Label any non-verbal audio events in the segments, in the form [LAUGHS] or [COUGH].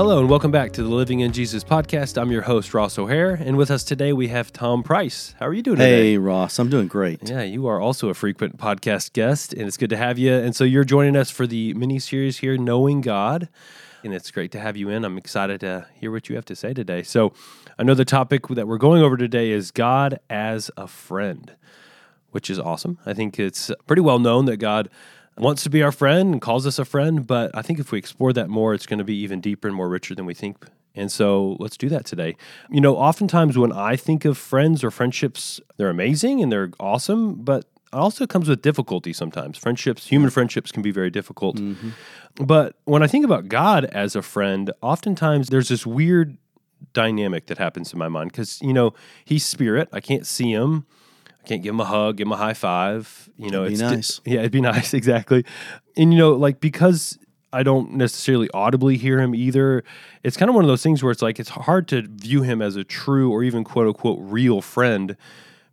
Hello, and welcome back to the Living in Jesus podcast. I'm your host, Ross O'Hair, and with us today we have Tom Price. How are you doing today? Hey, Ross. I'm doing great. Yeah, you are also a frequent podcast guest, and it's good to have you. And so you're joining us for the mini series here, Knowing God. And it's great to have you in. I'm excited to hear what you have to say today. So, I know the topic that we're going over today is God as a friend, which is awesome. I think it's pretty well known that God wants to be our friend and calls us a friend, but I think if we explore that more, it's going to be even deeper and more richer than we think. And so let's do that today. You know, oftentimes when I think of friends or friendships, they're amazing and they're awesome, but it also comes with difficulty sometimes. Friendships, human friendships can be very difficult. Mm-hmm. But when I think about God as a friend, oftentimes there's this weird dynamic that happens in my mind because, you know, he's spirit. I can't see him. I can't give him a hug, give him a high five. You know, it'd it's be nice. yeah, it'd be [LAUGHS] nice, exactly. And you know, like because I don't necessarily audibly hear him either, it's kind of one of those things where it's like it's hard to view him as a true or even quote unquote real friend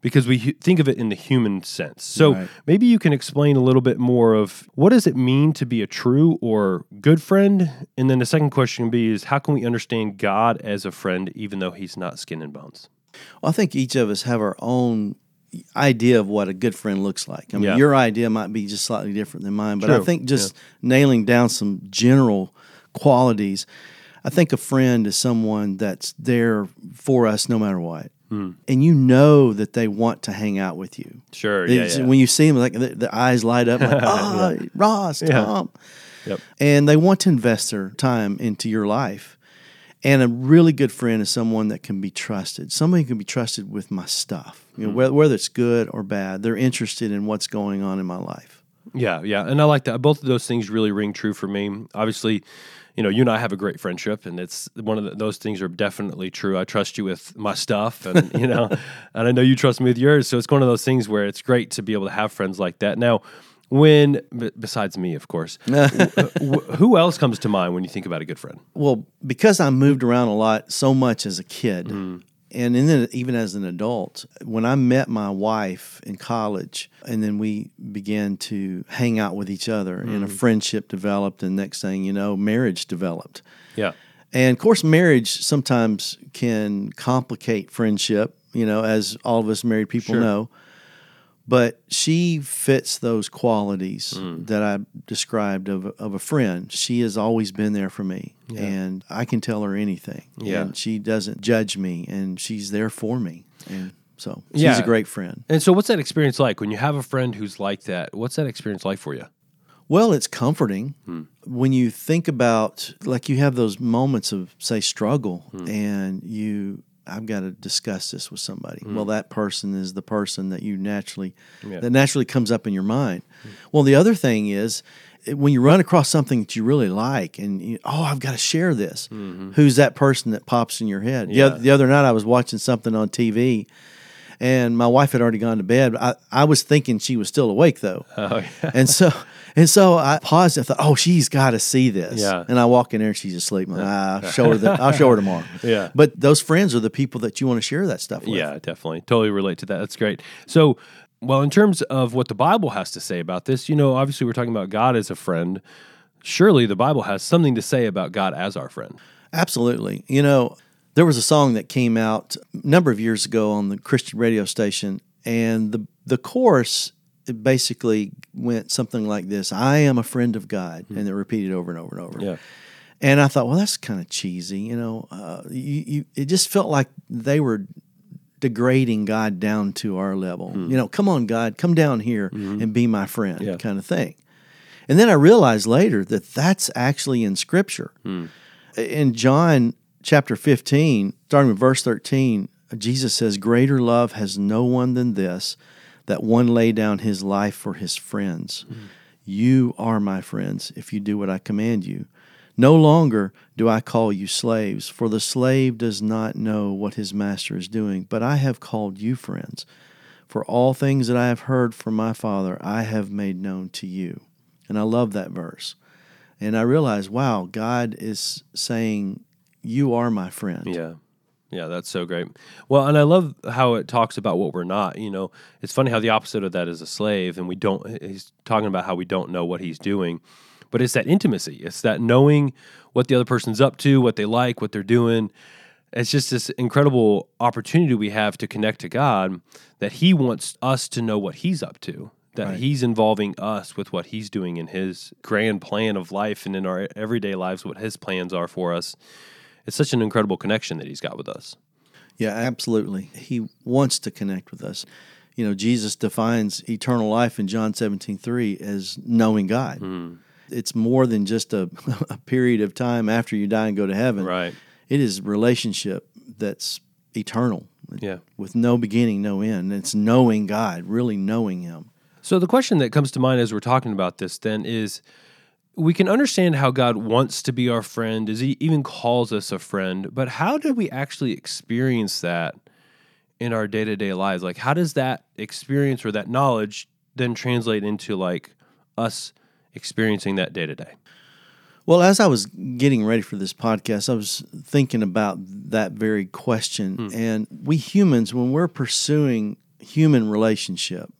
because we think of it in the human sense. So Right. maybe you can explain a little bit more of what does it mean to be a true or good friend? And then the second question would be is how can we understand God as a friend even though he's not skin and bones? Well, I think each of us have our own idea of what a good friend looks like. I mean, Yeah. your idea might be just slightly different than mine, but I think just nailing down some general qualities. I think a friend is someone that's there for us no matter what. Hmm. And you know that they want to hang out with you. Sure. Yeah. Yeah. When you see them, like the, the eyes light up, like, ah, [LAUGHS] Ross, Yeah. Tom. Yep. And they want to invest their time into your life. And a really good friend is someone that can be trusted. Somebody who can be trusted with my stuff. You know, mm-hmm. whether, whether it's good or bad, they're interested in what's going on in my life. Yeah, yeah, and I like that. Both of those things really ring true for me. Obviously, you know, you and I have a great friendship, and it's one of the, those things are definitely true. I trust you with my stuff, and [LAUGHS] you know, and I know you trust me with yours. So it's one of those things where it's great to be able to have friends like that. Now, when b- besides me, of course, [LAUGHS] wh- uh, who else comes to mind when you think about a good friend? Well, because I moved around a lot so much as a kid, mm-hmm. and then even as an adult, when I met my wife in college, and then we began to hang out with each other, and a mm-hmm. friendship developed, and next thing you know, marriage developed. Yeah, And of course, marriage sometimes can complicate friendship, you know, as all of us married people Sure. know. But she fits those qualities Mm. that I described of, of a friend. She has always been there for me, and I can tell her anything. Yeah. And she doesn't judge me, and she's there for me. And so she's Yeah. a great friend. and so what's that experience like when you have a friend who's like that? What's that experience like for you? Well, it's comforting Hmm. when you think about like you have those moments of say struggle Hmm. and you I've got to discuss this with somebody. Hmm. Well, that person is the person that you naturally Yeah. that naturally comes up in your mind. Well, the other thing is when you run across something that you really like and you, oh, I've got to share this. Who's that person that pops in your head? The, Mm-hmm. Yeah. oth- the other night I was watching something on TV and my wife had already gone to bed. I, I was thinking she was still awake though. Oh, [LAUGHS] yeah. And so and so I paused. I thought, oh, she's got to see this. Yeah. And I walk in there and she's asleep. Ah, I'll show her. The, I'll show her tomorrow. [LAUGHS] Yeah. But those friends are the people that you want to share that stuff with. Yeah, definitely. Totally relate to that. That's great. So, well, in terms of what the Bible has to say about this, you know, obviously we're talking about God as a friend. Surely the Bible has something to say about God as our friend. Absolutely. You know, there was a song that came out a number of years ago on the Christian radio station, and the the chorus it basically went something like this: "I am a friend of God," hmm. and it repeated over and over and over. Yeah. And I thought, well, that's kind of cheesy, you know. Uh, you, you, it just felt like they were degrading God down to our level. Hmm. You know, come on, God, come down here mm-hmm. and be my friend, Yeah. kind of thing. And then I realized later that that's actually in Scripture. Hmm. In John chapter 15, starting with verse 13, Jesus says, Greater love has no one than this, that one lay down his life for his friends. You are my friends if you do what I command you. No longer do I call you slaves, for the slave does not know what his master is doing, but I have called you friends. For all things that I have heard from my Father, I have made known to you. And I love that verse. And I realized, wow, God is saying, You are my friend. Yeah. Yeah, that's so great. Well, and I love how it talks about what we're not. You know, it's funny how the opposite of that is a slave, and we don't, he's talking about how we don't know what he's doing. but it's that intimacy. It's that knowing what the other person's up to, what they like, what they're doing. It's just this incredible opportunity we have to connect to God that He wants us to know what He's up to, that Right. He's involving us with what He's doing in His grand plan of life and in our everyday lives, what His plans are for us. It's such an incredible connection that He's got with us. Yeah, absolutely. He wants to connect with us. You know, Jesus defines eternal life in John 17, 3 as knowing God. Hmm. It's more than just a, [LAUGHS] a period of time after you die and go to heaven. Right. It is relationship that's eternal Yeah. with no beginning, no end. It's knowing God, really knowing Him. So the question that comes to mind as we're talking about this then is we can understand how God wants to be our friend, as he even calls us a friend, but how do we actually experience that in our day-to-day lives? Like how does that experience or that knowledge then translate into like us experiencing that day to day? Well, as I was getting ready for this podcast, I was thinking about that very question. Hmm. And we humans, when we're pursuing human relationship,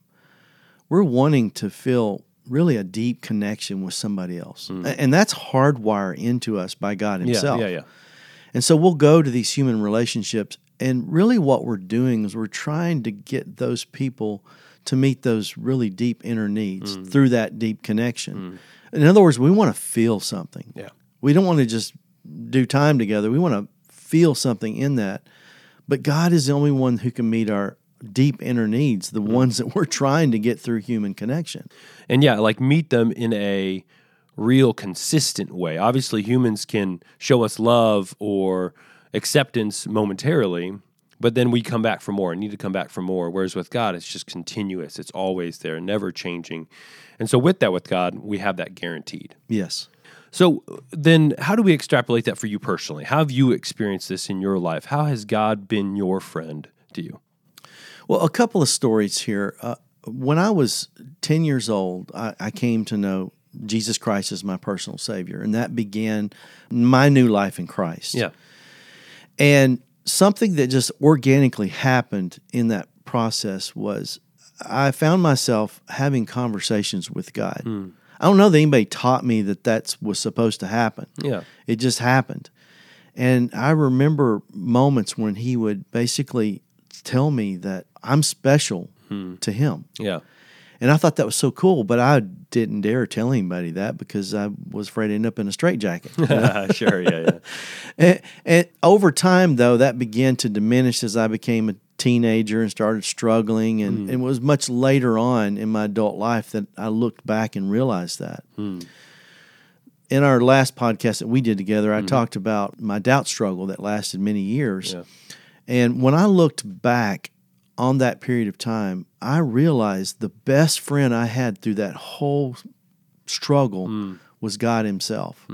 we're wanting to feel really a deep connection with somebody else. A- And that's hardwired into us by God Himself. Yeah, yeah, yeah. And so we'll go to these human relationships, and really what we're doing is we're trying to get those people to meet those really deep inner needs Mm. through that deep connection. In other words, we want to feel something. Yeah. We don't want to just do time together. We want to feel something in that. But God is the only one who can meet our deep inner needs, the mm-hmm. ones that we're trying to get through human connection. and yeah, like meet them in a real consistent way. Obviously, humans can show us love or acceptance momentarily, but then we come back for more and need to come back for more. Whereas with God, it's just continuous, it's always there, never changing. And so, with that, with God, we have that guaranteed. Yes. So, then how do we extrapolate that for you personally? How have you experienced this in your life? How has God been your friend to you? Well, a couple of stories here. Uh, when I was 10 years old, I, I came to know Jesus Christ as my personal Savior, and that began my new life in Christ. Yeah. And something that just organically happened in that process was I found myself having conversations with God. I don't know that anybody taught me that that was supposed to happen. Yeah. It just happened. And I remember moments when he would basically tell me that I'm special hmm. to him. Yeah. And I thought that was so cool, but I didn't dare tell anybody that because I was afraid to end up in a straitjacket. [LAUGHS] sure. Yeah. Yeah. [LAUGHS] and, and over time, though, that began to diminish as I became a teenager and started struggling. And hmm. it was much later on in my adult life that I looked back and realized that. Hmm. In our last podcast that we did together, I talked about my doubt struggle that lasted many years. Yeah. And when I looked back on that period of time, I realized the best friend I had through that whole struggle was God Himself.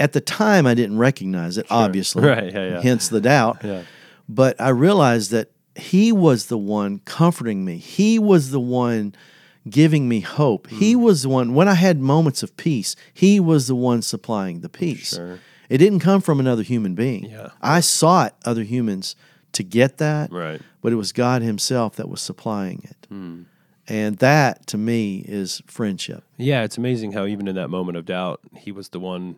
At the time, I didn't recognize it, obviously. [LAUGHS] Right, yeah, yeah. Hence the doubt. [LAUGHS] Yeah. But I realized that He was the one comforting me. He was the one giving me hope. He Hmm. was the one, when I had moments of peace, He was the one supplying the peace. Sure. It didn't come from another human being. Yeah. I sought other humans to get that, Right. but it was God Himself that was supplying it. Hmm. And that to me is friendship. Yeah, it's amazing how even in that moment of doubt, he was the one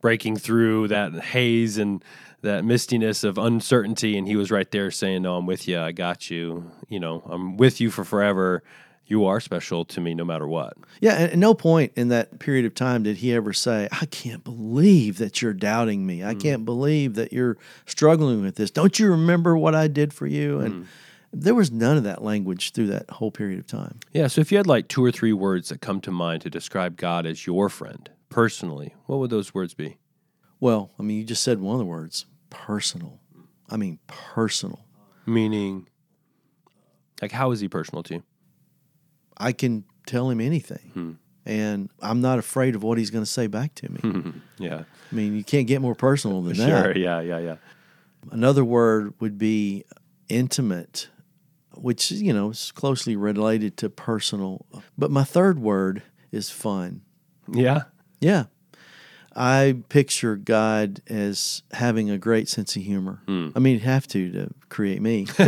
breaking through that haze and that mistiness of uncertainty, and he was right there saying, "No, I'm with you. I got you. You know, I'm with you for forever. You are special to me, no matter what." Yeah, and at no point in that period of time did he ever say, I can't believe that you're doubting me. I mm. can't believe that you're struggling with this. Don't you remember what I did for you? And mm. there was none of that language through that whole period of time. Yeah. So, if you had like two or three words that come to mind to describe God as your friend personally, what would those words be? Well, I mean, you just said one of the words personal. I mean, personal. Meaning, like, how is he personal to you? I can tell him anything. Hmm. And I'm not afraid of what he's going to say back to me. [LAUGHS] Yeah. I mean, you can't get more personal than [LAUGHS] Sure. that. Sure. Yeah. Yeah. Yeah. Another word would be intimate, which, you know, is closely related to personal. But my third word is fun. Yeah. Yeah. I picture God as having a great sense of humor. Hmm. I mean, have to to create me. [LAUGHS]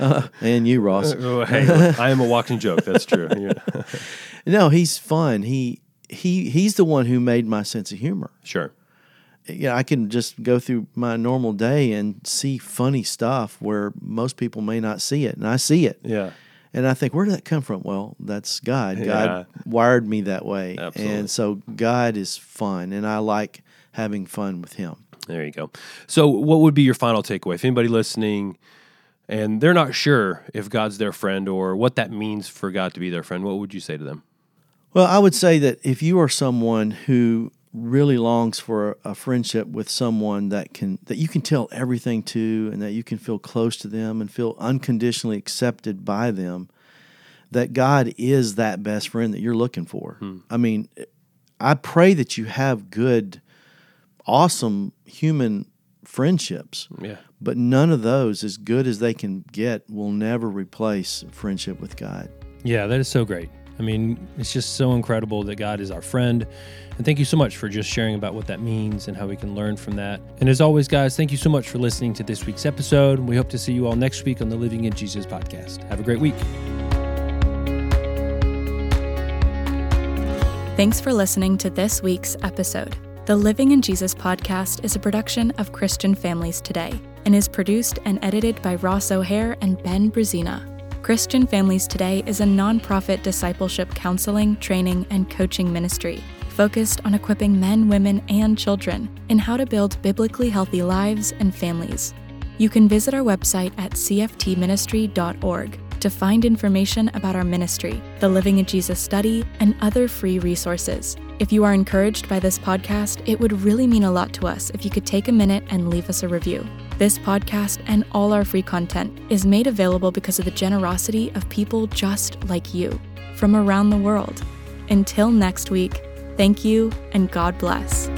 uh, [LAUGHS] and you, Ross. [LAUGHS] Oh, hey, look, I am a walking joke. That's true. [LAUGHS] Yeah. No, he's fun. He he he's the one who made my sense of humor. Sure. Yeah, I can just go through my normal day and see funny stuff where most people may not see it, and I see it. Yeah. And I think, where did that come from? Well, that's God. Yeah. God wired me that way. Absolutely. And so God is fun, and I like having fun with Him. There you go. So, what would be your final takeaway? If anybody listening and they're not sure if God's their friend or what that means for God to be their friend, what would you say to them? Well, I would say that if you are someone who really longs for a friendship with someone that can that you can tell everything to and that you can feel close to them and feel unconditionally accepted by them that God is that best friend that you're looking for. Hmm. I mean, I pray that you have good awesome human friendships. Yeah. But none of those as good as they can get will never replace friendship with God. Yeah, that is so great. I mean, it's just so incredible that God is our friend. And thank you so much for just sharing about what that means and how we can learn from that. And as always, guys, thank you so much for listening to this week's episode. We hope to see you all next week on the Living in Jesus podcast. Have a great week. Thanks for listening to this week's episode. The Living in Jesus podcast is a production of Christian Families Today and is produced and edited by Ross O'Hair and Ben Brazina. Christian Families Today is a nonprofit discipleship counseling, training, and coaching ministry focused on equipping men, women, and children in how to build biblically healthy lives and families. You can visit our website at cftministry.org to find information about our ministry, the Living in Jesus study, and other free resources. If you are encouraged by this podcast, it would really mean a lot to us if you could take a minute and leave us a review. This podcast and all our free content is made available because of the generosity of people just like you from around the world. Until next week, thank you and God bless.